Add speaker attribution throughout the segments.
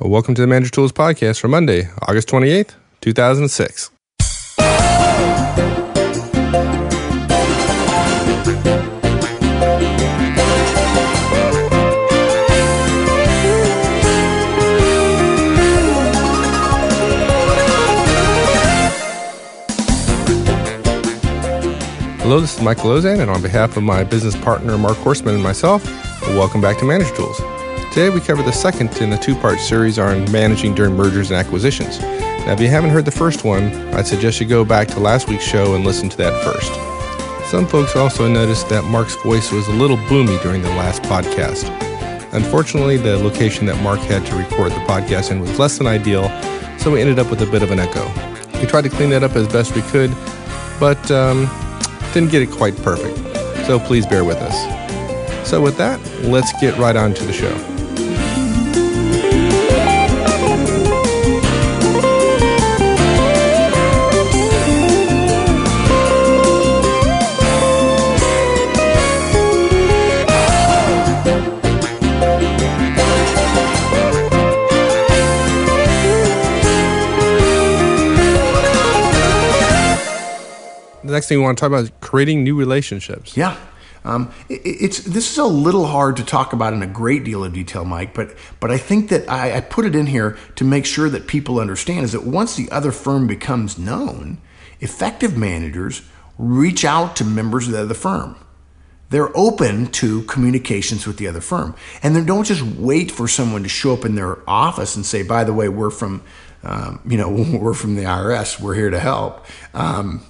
Speaker 1: Welcome to the Manager Tools Podcast for Monday, August 28th, 2006. Hello, this is Michael Auzenne, and on behalf of my business partner Mark Horstman and myself, welcome back to Manager Tools. Today we cover the second in a two part series on managing during mergers and acquisitions. Now, if you haven't heard the first one, I'd suggest you go back to last week's show and listen to that first. Some folks also noticed that Mark's voice was a little boomy during the last podcast. Unfortunately, the location that Mark had to record the podcast in was less than ideal, so we ended up with a bit of an echo. We tried to clean that up as best we could, but um, didn't get it quite perfect. So please bear with us. So, with that, let's get right on to the show. Next thing we want to talk about is creating new relationships.
Speaker 2: Yeah. Um, it, it's this is a little hard to talk about in a great deal of detail, Mike. But but I think that I, I put it in here to make sure that people understand is that once the other firm becomes known, effective managers reach out to members of the other firm. They're open to communications with the other firm, and they don't just wait for someone to show up in their office and say, "By the way, we're from." Um, you know, we're from the IRS. We're here to help. Um,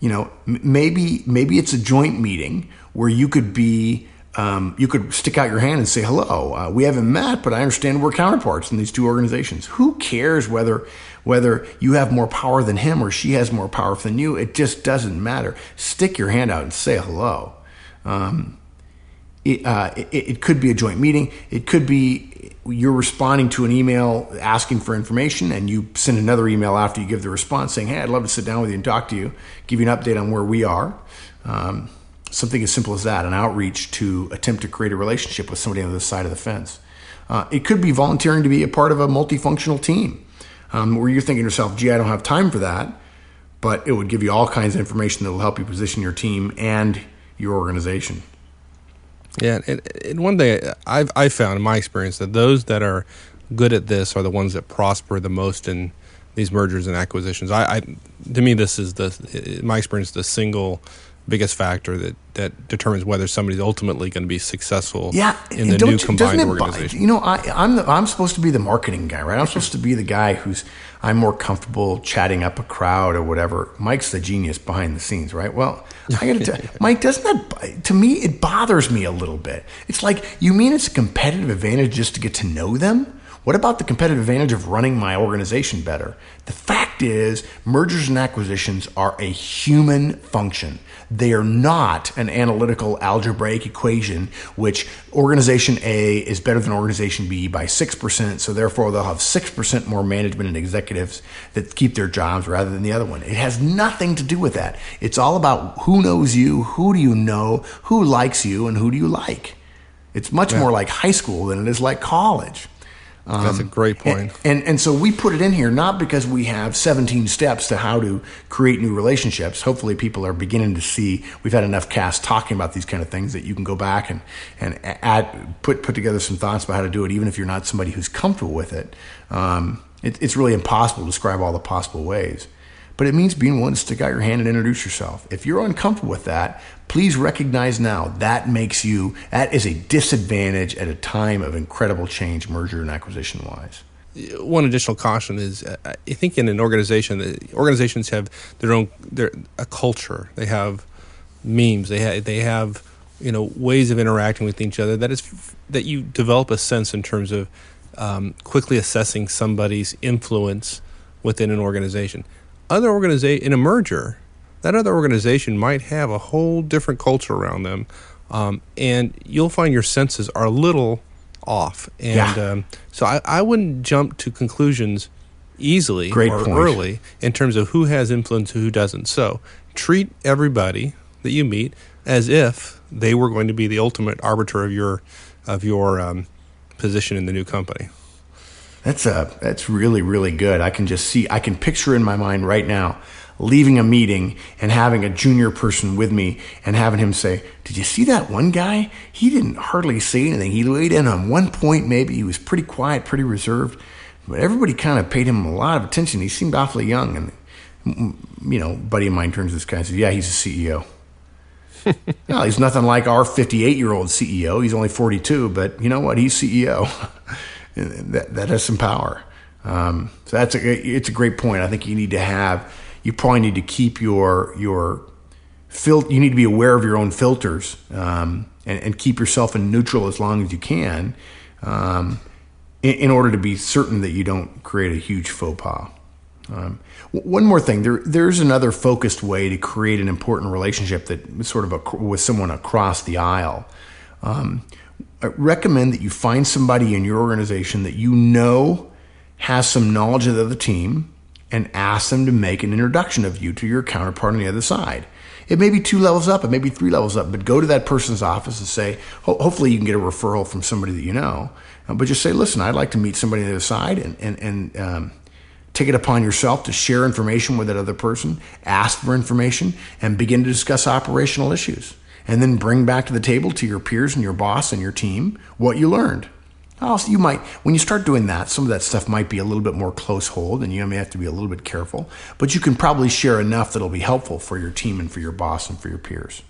Speaker 2: you know, maybe maybe it's a joint meeting where you could be um, you could stick out your hand and say hello. Uh, we haven't met, but I understand we're counterparts in these two organizations. Who cares whether whether you have more power than him or she has more power than you? It just doesn't matter. Stick your hand out and say hello. Um, it, uh, it, it, could be a joint meeting. It could be you're responding to an email asking for information, and you send another email after you give the response saying, "Hey, I'd love to sit down with you and talk to you, give you an update on where we are." Um, something as simple as that, an outreach to attempt to create a relationship with somebody on the other side of the fence. Uh, it could be volunteering to be a part of a multifunctional team, um, where you're thinking to yourself, "Gee, I don't have time for that," but it would give you all kinds of information that will help you position your team and your organization.
Speaker 1: Yeah, and, and one thing I've I found in my experience that those that are good at this are the ones that prosper the most in these mergers and acquisitions. I, I to me, this is the in my experience the single biggest factor that that determines whether somebody's ultimately going to be successful
Speaker 2: yeah,
Speaker 1: in the new combined organization.
Speaker 2: You know, I, I'm the, I'm supposed to be the marketing guy, right? I'm supposed to be the guy who's I'm more comfortable chatting up a crowd or whatever. Mike's the genius behind the scenes, right? Well, I got to tell Mike, doesn't that to me it bothers me a little bit. It's like you mean it's a competitive advantage just to get to know them? What about the competitive advantage of running my organization better? The fact is, mergers and acquisitions are a human function. They are not an analytical algebraic equation, which organization A is better than organization B by 6%, so therefore they'll have 6% more management and executives that keep their jobs rather than the other one. It has nothing to do with that. It's all about who knows you, who do you know, who likes you, and who do you like. It's much yeah. more like high school than it is like college.
Speaker 1: Um, That's a um, great point.
Speaker 2: And, and, and so we put it in here not because we have 17 steps to how to create new relationships. Hopefully, people are beginning to see we've had enough casts talking about these kind of things that you can go back and and add put put together some thoughts about how to do it, even if you're not somebody who's comfortable with it. Um, it it's really impossible to describe all the possible ways but it means being willing to stick out your hand and introduce yourself. If you're uncomfortable with that, please recognize now that makes you, that is a disadvantage at a time of incredible change, merger and acquisition wise.
Speaker 1: One additional caution is, uh, I think in an organization, organizations have their own, their a culture. They have memes. They have, they have, you know, ways of interacting with each other. That is that you develop a sense in terms of um, quickly assessing somebody's influence within an organization other organization in a merger, that other organization might have a whole different culture around them, um, and you'll find your senses are a little off. And yeah. um, so I, I wouldn't jump to conclusions easily
Speaker 2: Great
Speaker 1: or
Speaker 2: point.
Speaker 1: early in terms of who has influence and who doesn't. So treat everybody that you meet as if they were going to be the ultimate arbiter of your of your um, position in the new company.
Speaker 2: That's a that's really really good. I can just see I can picture in my mind right now leaving a meeting and having a junior person with me and having him say, "Did you see that one guy? He didn't hardly say anything. He laid in on one point maybe. He was pretty quiet, pretty reserved, but everybody kind of paid him a lot of attention. He seemed awfully young and mm, you know, buddy of mine turns to this guy and says, "Yeah, he's a CEO." no, he's nothing like our 58 year old CEO. He's only 42, but you know what? He's CEO. that, that has some power. Um, so that's a, it's a great point. I think you need to have, you probably need to keep your, your fil- you need to be aware of your own filters um, and, and, keep yourself in neutral as long as you can um, in, in, order to be certain that you don't create a huge faux pas. Um, one more thing, there, there's another focused way to create an important relationship that sort of a, with someone across the aisle. Um, I recommend that you find somebody in your organization that you know has some knowledge of the other team and ask them to make an introduction of you to your counterpart on the other side. It may be two levels up, it may be three levels up, but go to that person's office and say, ho- hopefully you can get a referral from somebody that you know, uh, but just say, listen, I'd like to meet somebody on the other side and, and, and um, take it upon yourself to share information with that other person, ask for information, and begin to discuss operational issues and then bring back to the table to your peers and your boss and your team what you learned. Also, you might, when you start doing that, some of that stuff might be a little bit more close hold and you may have to be a little bit careful, but you can probably share enough that'll be helpful for your team and for your boss and for your peers.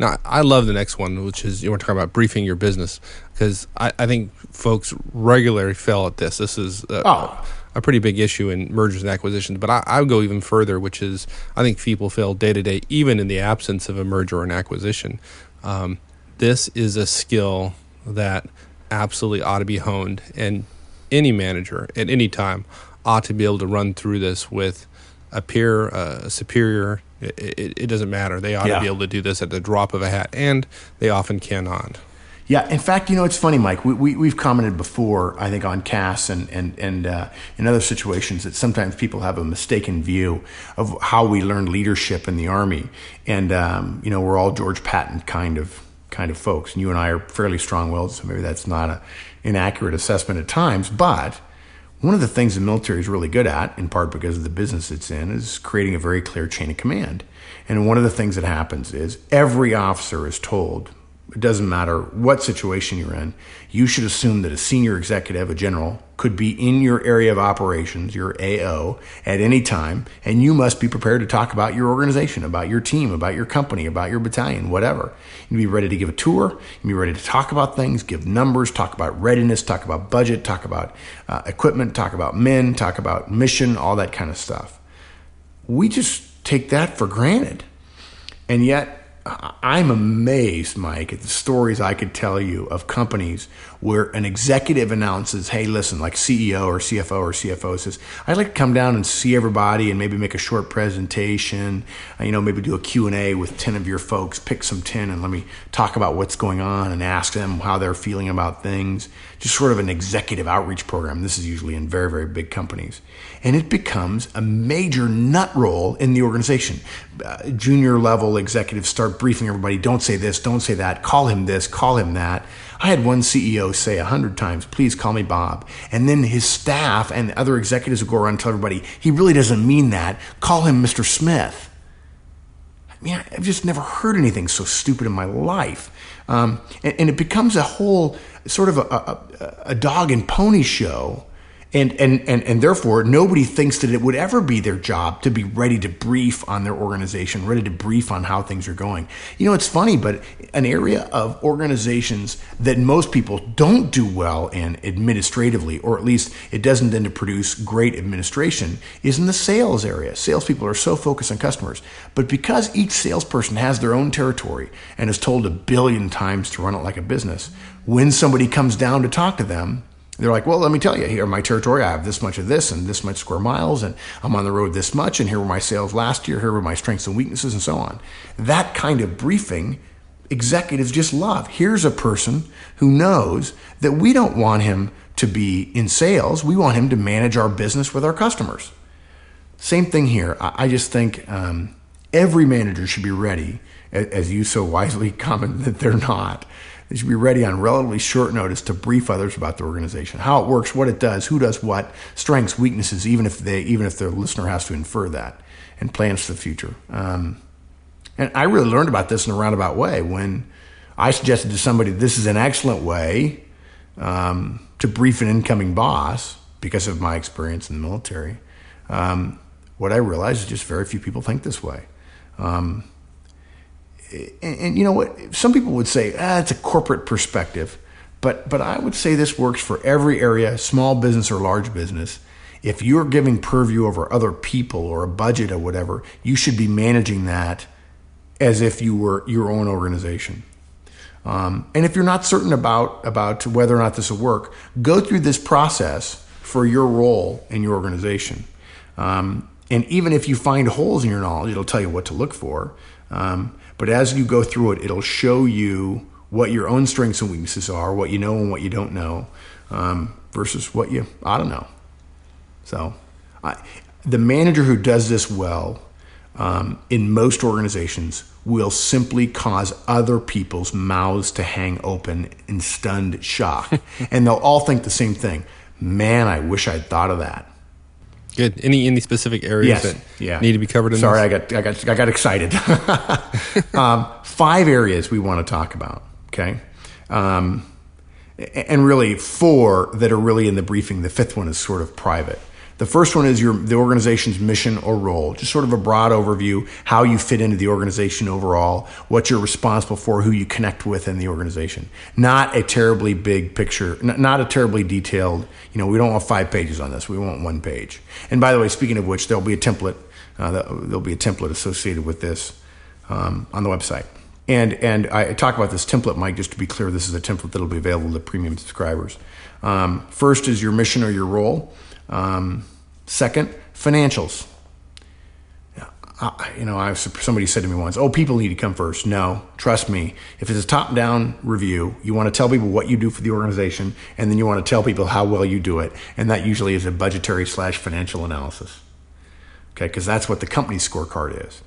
Speaker 1: Now, I love the next one, which is you want to talk about briefing your business because I, I, think folks regularly fail at this. This is uh, oh a pretty big issue in mergers and acquisitions. But I, I would go even further, which is I think people fail day to day, even in the absence of a merger or an acquisition. Um, this is a skill that absolutely ought to be honed, and any manager at any time ought to be able to run through this with a peer, uh, a superior. It, it, it, doesn't matter. They ought yeah. to be able to do this at the drop of a hat, and they often cannot.
Speaker 2: Yeah, in fact, you know, it's funny, Mike. We, we, have commented before, I think, on CAS and, and, and uh, in other situations that sometimes people have a mistaken view of how we learn leadership in the Army. And, um, you know, we're all George Patton kind of kind of folks. And you and I are fairly strong willed, so maybe that's not an inaccurate assessment at times. But one of the things the military is really good at, in part because of the business it's in, is creating a very clear chain of command. And one of the things that happens is every officer is told it doesn't matter what situation you're in, you should assume that a senior executive, a general, could be in your area of operations, your AO, at any time, and you must be prepared to talk about your organization, about your team, about your company, about your battalion, whatever. You'd be ready to give a tour, you'd be ready to talk about things, give numbers, talk about readiness, talk about budget, talk about uh, equipment, talk about men, talk about mission, all that kind of stuff. We just take that for granted. And yet, I'm amazed, Mike, at the stories I could tell you of companies where an executive announces, "Hey, listen," like CEO or CFO or CFO says, "I'd like to come down and see everybody and maybe make a short presentation. You know, maybe do a Q and A with ten of your folks. Pick some ten and let me talk about what's going on and ask them how they're feeling about things." Just sort of an executive outreach program. This is usually in very, very big companies, and it becomes a major nut roll in the organization. Uh, junior level executives start briefing everybody. Don't say this. Don't say that. Call him this. Call him that I had one CEO say a hundred times, please call me Bob. And then his staff and other executives would go around and tell everybody, he really doesn't mean that. Call him Mr. Smith. I mean, I've just never heard anything so stupid in my life. Um, and, and, it becomes a whole sort of a, a, a dog and pony show and, and, and, and therefore, nobody thinks that it would ever be their job to be ready to brief on their organization, ready to brief on how things are going. You know, it's funny, but an area of organizations that most people don't do well in administratively, or at least it doesn't tend to produce great administration, is in the sales area. Salespeople are so focused on customers. But because each salesperson has their own territory and is told a billion times to run it like a business, when somebody comes down to talk to them, they're like, well, let me tell you, here, my territory, I have this much of this and this much square miles, and I'm on the road this much, and here were my sales last year, here were my strengths and weaknesses, and so on. That kind of briefing, executives just love. Here's a person who knows that we don't want him to be in sales, we want him to manage our business with our customers. Same thing here. I just think um, every manager should be ready, as you so wisely comment that they're not They should be ready on relatively short notice to brief others about the organization, how it works, what it does, who does what, strengths, weaknesses, even if they even if their listener has to infer that, and plans for the future. Um, and I really learned about this in a roundabout way when I suggested to somebody this is an excellent way um, to brief an incoming boss because of my experience in the military. Um, what I realized is just very few people think this way. Um, and, and, you know what? Some people would say, ah, it's a corporate perspective. But, but I would say this works for every area, small business or large business. If you're giving purview over other people or a budget or whatever, you should be managing that as if you were your own organization. Um, and if you're not certain about, about whether or not this will work, go through this process for your role in your organization. Um, and even if you find holes in your knowledge, it'll tell you what to look for. Um, but as you go through it, it'll show you what your own strengths and weaknesses are, what you know and what you don't know, um, versus what you I don't know. So, I, the manager who does this well um, in most organizations will simply cause other people's mouths to hang open in stunned shock. and they'll all think the same thing. Man, I wish I'd thought of that.
Speaker 1: Good. Any any specific areas
Speaker 2: yes.
Speaker 1: that
Speaker 2: yeah.
Speaker 1: need to be covered in
Speaker 2: Sorry,
Speaker 1: this?
Speaker 2: I got I got I got excited. um, five areas we want to talk about. Okay. Um, and really four that are really in the briefing. The fifth one is sort of private. The first one is your the organization's mission or role, just sort of a broad overview, how you fit into the organization overall, what you're responsible for, who you connect with in the organization. Not a terribly big picture, not a terribly detailed. You know, we don't want five pages on this. We want one page. And by the way, speaking of which, there'll be a template. Uh, there'll be a template associated with this um, on the website. And and I talk about this template, Mike, just to be clear. This is a template that'll be available to premium subscribers. Um, first is your mission or your role. Um, second, financials. I, you know, I somebody said to me once, "Oh, people need to come first. No, trust me. If it's a top-down review, you want to tell people what you do for the organization, and then you want to tell people how well you do it, and that usually is a budgetary slash financial analysis. Okay, because that's what the company scorecard is.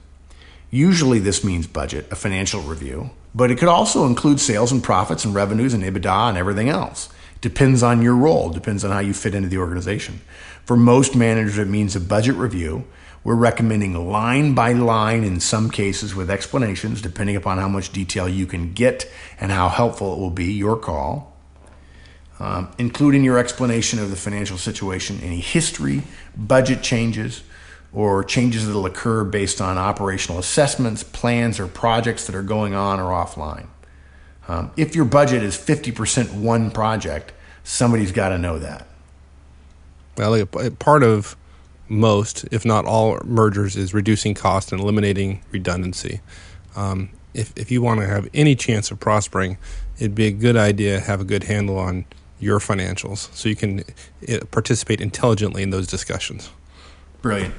Speaker 2: Usually, this means budget, a financial review, but it could also include sales and profits and revenues and EBITDA and everything else. Depends on your role, depends on how you fit into the organization. For most managers, it means a budget review. We're recommending line by line in some cases with explanations, depending upon how much detail you can get and how helpful it will be, your call. Um, including your explanation of the financial situation, any history, budget changes, or changes that will occur based on operational assessments, plans, or projects that are going on or offline. Um, if your budget is 50% one project, somebody's got to know that.
Speaker 1: Well, part of most, if not all, mergers is reducing cost and eliminating redundancy. Um, if, if you want to have any chance of prospering, it'd be a good idea to have a good handle on your financials so you can uh, participate intelligently in those discussions.
Speaker 2: Brilliant.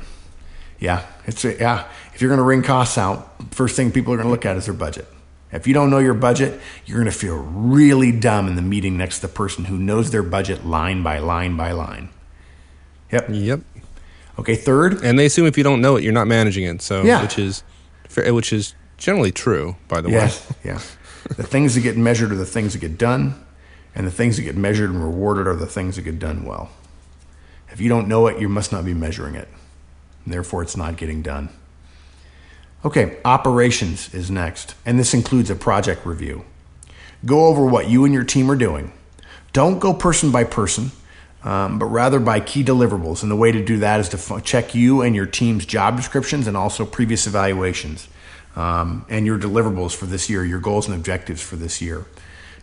Speaker 2: Yeah, it's a, yeah. If you're going to wring costs out, first thing people are going to look at is their budget. If you don't know your budget, you're going to feel really dumb in the meeting next to the person who knows their budget line by line by line. Yep.
Speaker 1: Yep.
Speaker 2: Okay. Third,
Speaker 1: and they assume if you don't know it, you're not managing it. So,
Speaker 2: yeah.
Speaker 1: which is, which is generally true, by the
Speaker 2: yes,
Speaker 1: way.
Speaker 2: Yes. Yeah. the things that get measured are the things that get done, and the things that get measured and rewarded are the things that get done well. If you don't know it, you must not be measuring it. And therefore, it's not getting done. Okay, operations is next, and this includes a project review. Go over what you and your team are doing. Don't go person by person, um, but rather by key deliverables. And the way to do that is to f- check you and your team's job descriptions and also previous evaluations um, and your deliverables for this year, your goals and objectives for this year.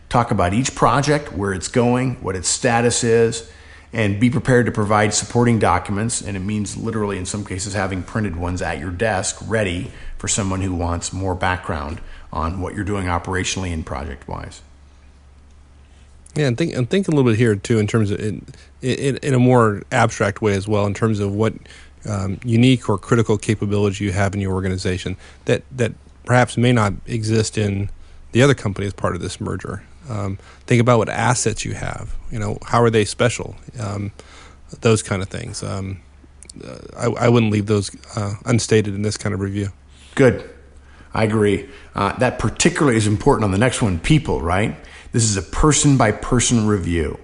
Speaker 2: Talk about each project, where it's going, what its status is, and be prepared to provide supporting documents. And it means literally, in some cases, having printed ones at your desk ready for someone who wants more background on what you're doing operationally and project wise.
Speaker 1: Yeah, and think and think a little bit here too in terms of in, in, in a more abstract way as well in terms of what um, unique or critical capabilities you have in your organization that that perhaps may not exist in the other company as part of this merger. Um, think about what assets you have. You know, how are they special? Um, those kind of things. Um, uh, I, I, wouldn't leave those uh, unstated in this kind of review.
Speaker 2: Good. I agree. Uh, that particularly is important on the next one people, right? This is a person by person review.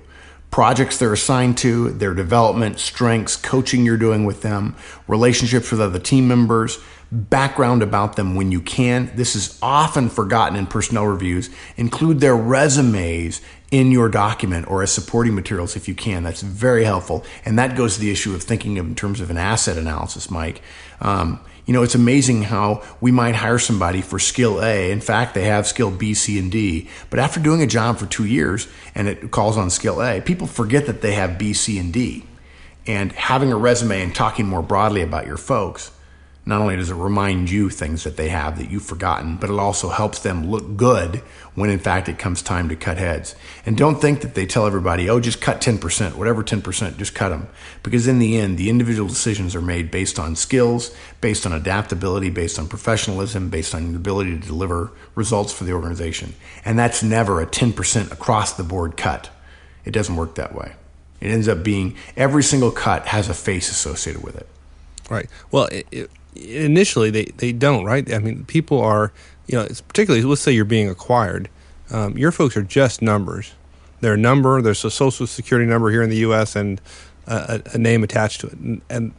Speaker 2: Projects they're assigned to, their development, strengths, coaching you're doing with them, relationships with other team members, background about them when you can. This is often forgotten in personnel reviews. Include their resumes in your document or as supporting materials if you can. That's very helpful. And that goes to the issue of thinking in terms of an asset analysis, Mike. Um, you know, it's amazing how we might hire somebody for skill A. In fact, they have skill B, C, and D. But after doing a job for two years and it calls on skill A, people forget that they have B, C, and D. And having a resume and talking more broadly about your folks not only does it remind you things that they have that you've forgotten, but it also helps them look good when in fact it comes time to cut heads. And don't think that they tell everybody, oh, just cut 10%, whatever 10%, just cut them. Because in the end, the individual decisions are made based on skills, based on adaptability, based on professionalism, based on the ability to deliver results for the organization. And that's never a 10% across the board cut. It doesn't work that way. It ends up being every single cut has a face associated with it.
Speaker 1: Right. Well, it, it initially they, they don't, right? I mean, people are, you know, it's particularly, let's say you're being acquired. Um, your folks are just numbers. They're a number, there's a social security number here in the U.S. and a, a name attached to it. And, and,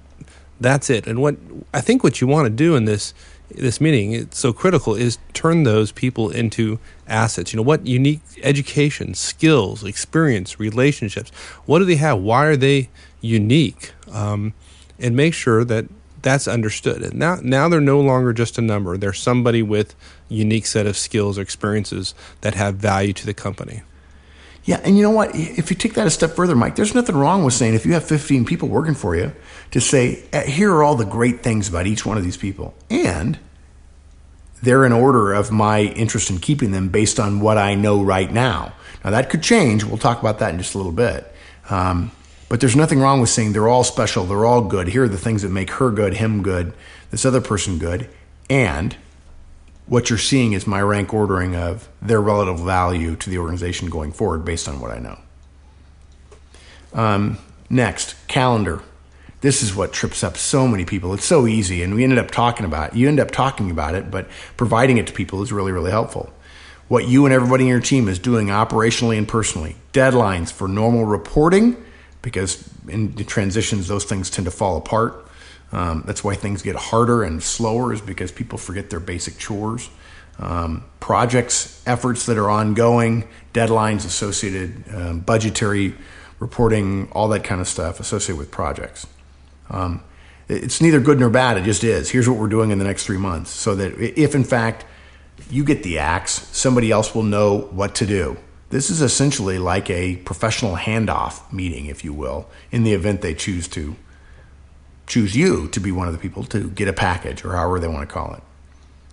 Speaker 1: that's it. And what I think what you want to do in this this meeting, it's so critical, is turn those people into assets. You know, what unique education, skills, experience, relationships, what do they have? Why are they unique? Um, and make sure that that's understood. And now, now they're no longer just a number. They're somebody with unique set of skills or experiences that have value to the company.
Speaker 2: Yeah, and you know what? If you take that a step further, Mike, there's nothing wrong with saying if you have 15 people working for you, to say, eh, here are all the great things about each one of these people. And they're in order of my interest in keeping them based on what I know right now. Now, that could change. We'll talk about that in just a little bit. Um, but there's nothing wrong with saying they're all special, they're all good. Here are the things that make her good, him good, this other person good. And what you're seeing is my rank ordering of their relative value to the organization going forward based on what I know. Um, next, calendar. This is what trips up so many people. It's so easy, and we ended up talking about it. You end up talking about it, but providing it to people is really, really helpful. What you and everybody in your team is doing operationally and personally. Deadlines for normal reporting because in the transitions, those things tend to fall apart. Um, that's why things get harder and slower, is because people forget their basic chores. Um, projects, efforts that are ongoing, deadlines associated, um, budgetary reporting, all that kind of stuff associated with projects. Um, it's neither good nor bad, it just is. Here's what we're doing in the next three months. So that if, in fact, you get the axe, somebody else will know what to do. This is essentially like a professional handoff meeting, if you will, in the event they choose to choose you to be one of the people to get a package or however they want to call it.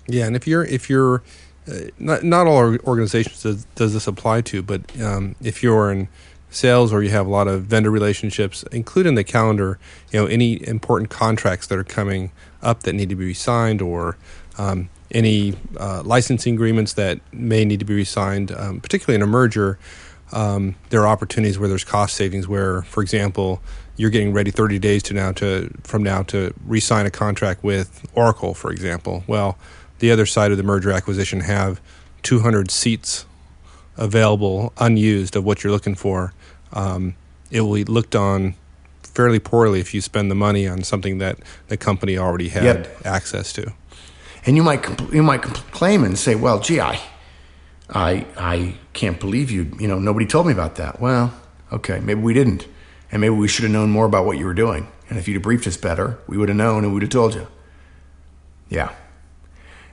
Speaker 1: Yeah, and if you're if you're uh, not not all organizations does, does this apply to, but um, if you're in sales or you have a lot of vendor relationships, include in the calendar, you know, any important contracts that are coming up that need to be signed or um, any uh, licensing agreements that may need to be re-signed, um, particularly in a merger. Um, there are opportunities where there's cost savings. Where, for example, you're getting ready 30 days to now to from now to re-sign a contract with Oracle, for example. Well, the other side of the merger acquisition have 200 seats available unused of what you're looking for. Um, it will be looked on fairly poorly if you spend the money on something that the company already had yep. access to.
Speaker 2: And you might you might claim and say, "Well, gee, I, I, I can't believe you. You know, nobody told me about that." Well, okay, maybe we didn't, and maybe we should have known more about what you were doing. And if you'd have briefed us better, we would have known and we'd have told you. Yeah.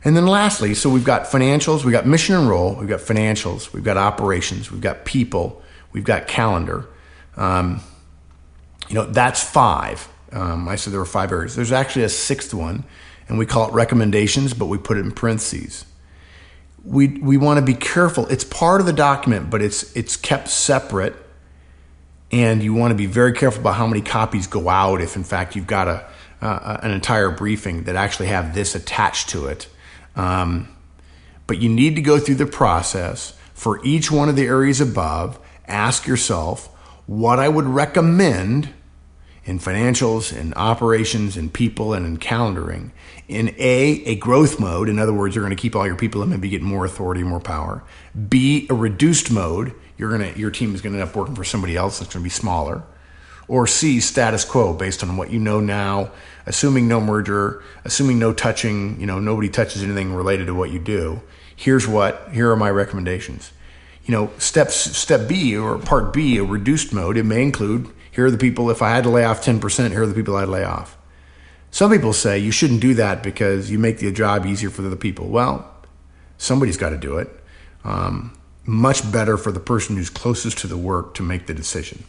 Speaker 2: And then lastly, so we've got financials, we've got mission and role, we've got financials, we've got operations, we've got people, we've got calendar. Um, you know, that's five. Um, I said there were five areas. There's actually a sixth one, and we call it recommendations, but we put it in parentheses. We, we want to be careful. It's part of the document, but it's, it's kept separate. And you want to be very careful about how many copies go out if, in fact, you've got a, uh, an entire briefing that actually have this attached to it. Um, but you need to go through the process for each one of the areas above. Ask yourself what I would recommend in financials, in operations, in people, and in calendaring. In A, a growth mode. In other words, you're going to keep all your people and maybe get more authority, more power. B, a reduced mode. You're going to, your team is going to end up working for somebody else that's going to be smaller. Or C, status quo, based on what you know now, assuming no merger, assuming no touching, you know, nobody touches anything related to what you do. Here's what, here are my recommendations. You know, steps, step B or part B, a reduced mode, it may include here are the people, if I had to lay off 10%, here are the people I'd lay off. Some people say you shouldn't do that because you make the job easier for the people. Well, somebody's got to do it. Um, much better for the person who's closest to the work to make the decision.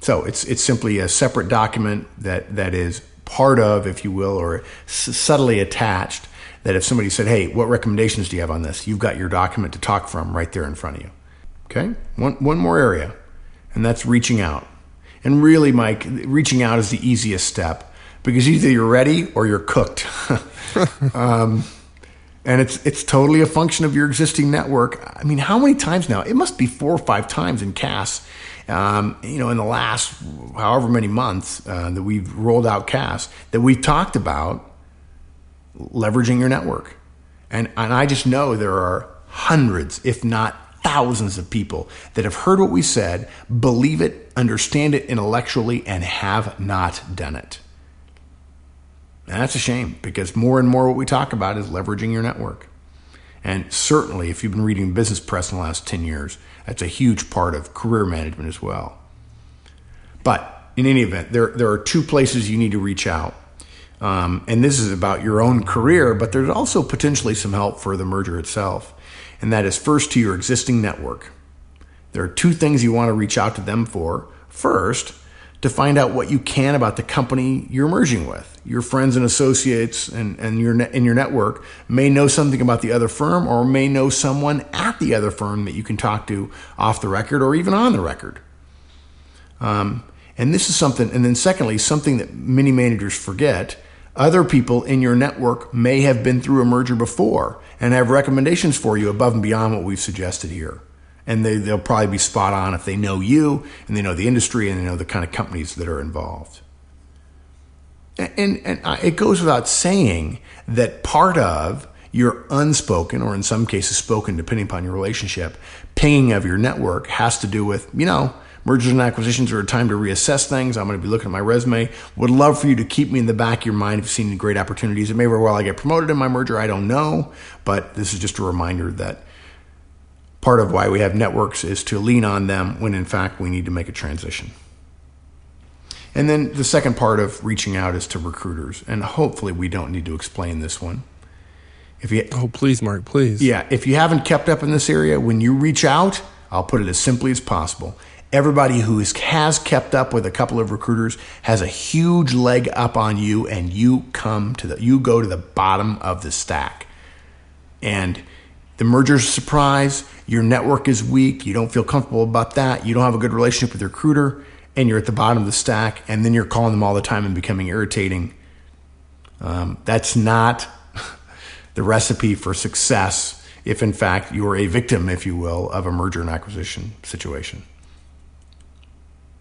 Speaker 2: So it's it's simply a separate document that that is part of, if you will, or s- subtly attached. That if somebody said, "Hey, what recommendations do you have on this?" You've got your document to talk from right there in front of you. Okay, one one more area and that's reaching out. And really, Mike, reaching out is the easiest step because either you're ready or you're cooked. um, and it's it's totally a function of your existing network. I mean, how many times now? It must be four or five times in CAS. Um, you know, in the last however many months uh, that we've rolled out CAS, that we've talked about leveraging your network. And and I just know there are hundreds, if not thousands of people that have heard what we said, believe it, understand it intellectually, and have not done it. And that's a shame because more and more what we talk about is leveraging your network. And certainly, if you've been reading business press in the last 10 years, that's a huge part of career management as well. But in any event, there, there are two places you need to reach out. Um, and this is about your own career, but there's also potentially some help for the merger itself and that is first to your existing network. There are two things you want to reach out to them for. First, to find out what you can about the company you're merging with. Your friends and associates and, and your in your network may know something about the other firm or may know someone at the other firm that you can talk to off the record or even on the record. Um, and this is something, and then secondly, something that many managers forget other people in your network may have been through a merger before and have recommendations for you above and beyond what we've suggested here. And they, they'll probably be spot on if they know you and they know the industry and they know the kind of companies that are involved. And, and, and it goes without saying that part of your unspoken, or in some cases spoken, depending upon your relationship, pinging of your network has to do with, you know, Mergers and acquisitions are a time to reassess things. I'm going to be looking at my resume. Would love for you to keep me in the back of your mind if you've seen any great opportunities. It may very well I get promoted in my merger. I don't know. But this is just a reminder that part of why we have networks is to lean on them when in fact we need to make a transition. And then the second part of reaching out is to recruiters. And hopefully we don't need to explain this one.
Speaker 1: If you Oh, please Mark, please.
Speaker 2: Yeah, if you haven't kept up in this area, when you reach out, I'll put it as simply as possible everybody who is, has kept up with a couple of recruiters has a huge leg up on you and you come to the you go to the bottom of the stack. And the merger's a surprise. Your network is weak. You don't feel comfortable about that. You don't have a good relationship with your recruiter and you're at the bottom of the stack and then you're calling them all the time and becoming irritating. Um, that's not the recipe for success if in fact you're a victim if you will of a merger and acquisition situation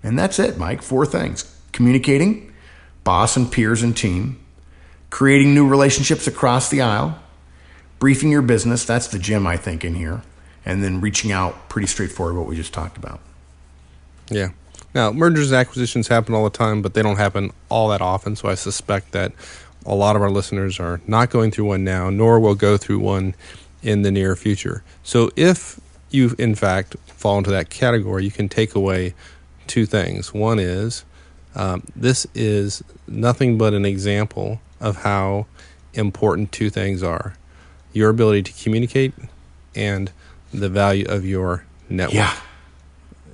Speaker 2: and that's it, Mike. Four things communicating, boss and peers and team, creating new relationships across the aisle, briefing your business. That's the gem, I think, in here. And then reaching out, pretty straightforward, what we just talked about.
Speaker 1: Yeah. Now, mergers and acquisitions happen all the time, but they don't happen all that often. So I suspect that a lot of our listeners are not going through one now, nor will go through one in the near future. So if you, in fact, fall into that category, you can take away two things. One is um, this is nothing but an example of how important two things are your ability to communicate and the value of your network.
Speaker 2: Yeah.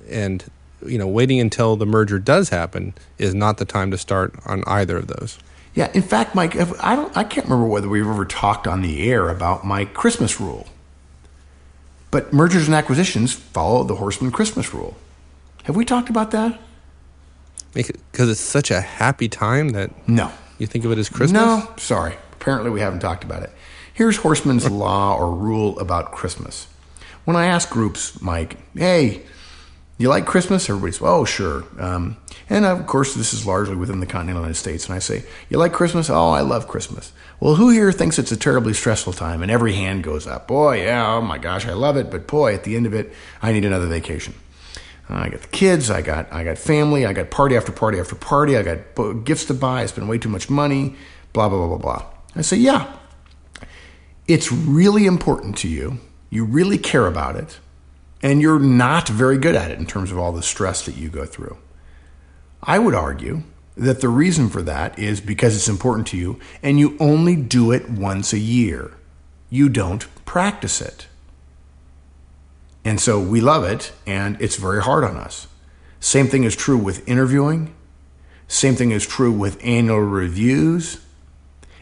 Speaker 1: And, you know, waiting until the merger does happen is not the time to start on either of those.
Speaker 2: Yeah, in fact, Mike, I don't, I can't remember whether we've ever talked on the air about my Christmas rule. But mergers and acquisitions follow the Horstman Christmas rule. Have we talked about that?
Speaker 1: Because it's such a happy time that
Speaker 2: no,
Speaker 1: you think of it as Christmas.
Speaker 2: No, sorry. Apparently, we haven't talked about it. Here's Horstman's law or rule about Christmas. When I ask groups, Mike, hey, You like Christmas? Everybody's, oh, sure. Um, and of course, this is largely within the continental United States. And I say, you like Christmas? Oh, I love Christmas. Well, who here thinks it's a terribly stressful time? And every hand goes up. Boy, yeah, oh my gosh, I love it. But boy, at the end of it, I need another vacation. I got the kids, I got I got family, I got party after party after party, I got gifts to buy, I spend way too much money, blah blah blah blah blah. I say, yeah, it's really important to you. You really care about it, and you're not very good at it in terms of all the stress that you go through. I would argue that the reason for that is because it's important to you, and you only do it once a year. You don't practice it. And so we love it, and it's very hard on us. Same thing is true with interviewing. Same thing is true with annual reviews.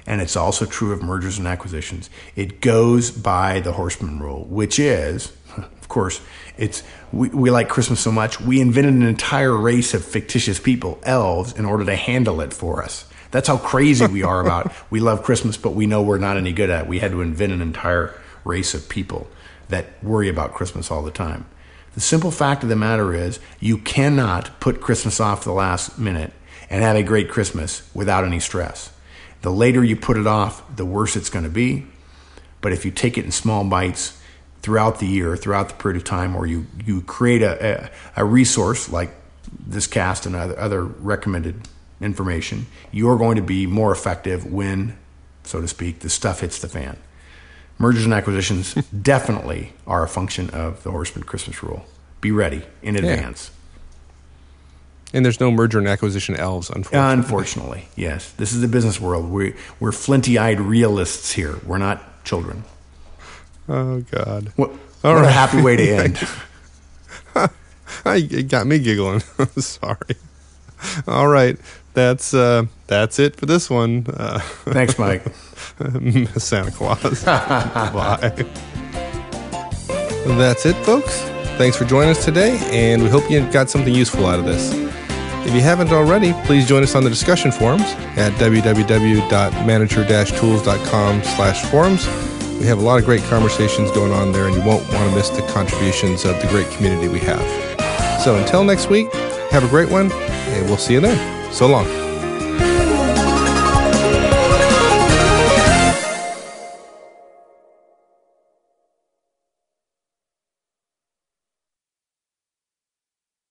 Speaker 2: And it's also true of mergers and acquisitions. It goes by the Horstman rule, which is, of course, it's we, we like Christmas so much, we invented an entire race of fictitious people, elves, in order to handle it for us. That's how crazy we are about we love Christmas, but we know we're not any good at it. We had to invent an entire race of people that worry about Christmas all the time. The simple fact of the matter is, you cannot put Christmas off the last minute and have a great Christmas without any stress. The later you put it off, the worse it's going to be. But if you take it in small bites throughout the year, throughout the period of time, or you, you create a, a, a resource like this cast and other, other recommended information, you're going to be more effective when, so to speak, the stuff hits the fan mergers and acquisitions definitely are a function of the Horstman Christmas rule. Be ready in advance.
Speaker 1: Yeah. And there's no merger and acquisition elves, unfortunately.
Speaker 2: Unfortunately, yes. This is the business world. We, we're flinty eyed realists here. We're not children.
Speaker 1: Oh, God.
Speaker 2: What, what right. a happy way to end.
Speaker 1: it got me giggling. Sorry. All right. That's, uh, that's it for this one. Uh,
Speaker 2: Thanks, Mike.
Speaker 1: Santa Claus. Bye. That's it, folks. Thanks for joining us today, and we hope you got something useful out of this. If you haven't already, please join us on the discussion forums at www.manager-tools.com slash forums. We have a lot of great conversations going on there, and you won't want to miss the contributions of the great community we have. So until next week, have a great one, and we'll see you then. So long.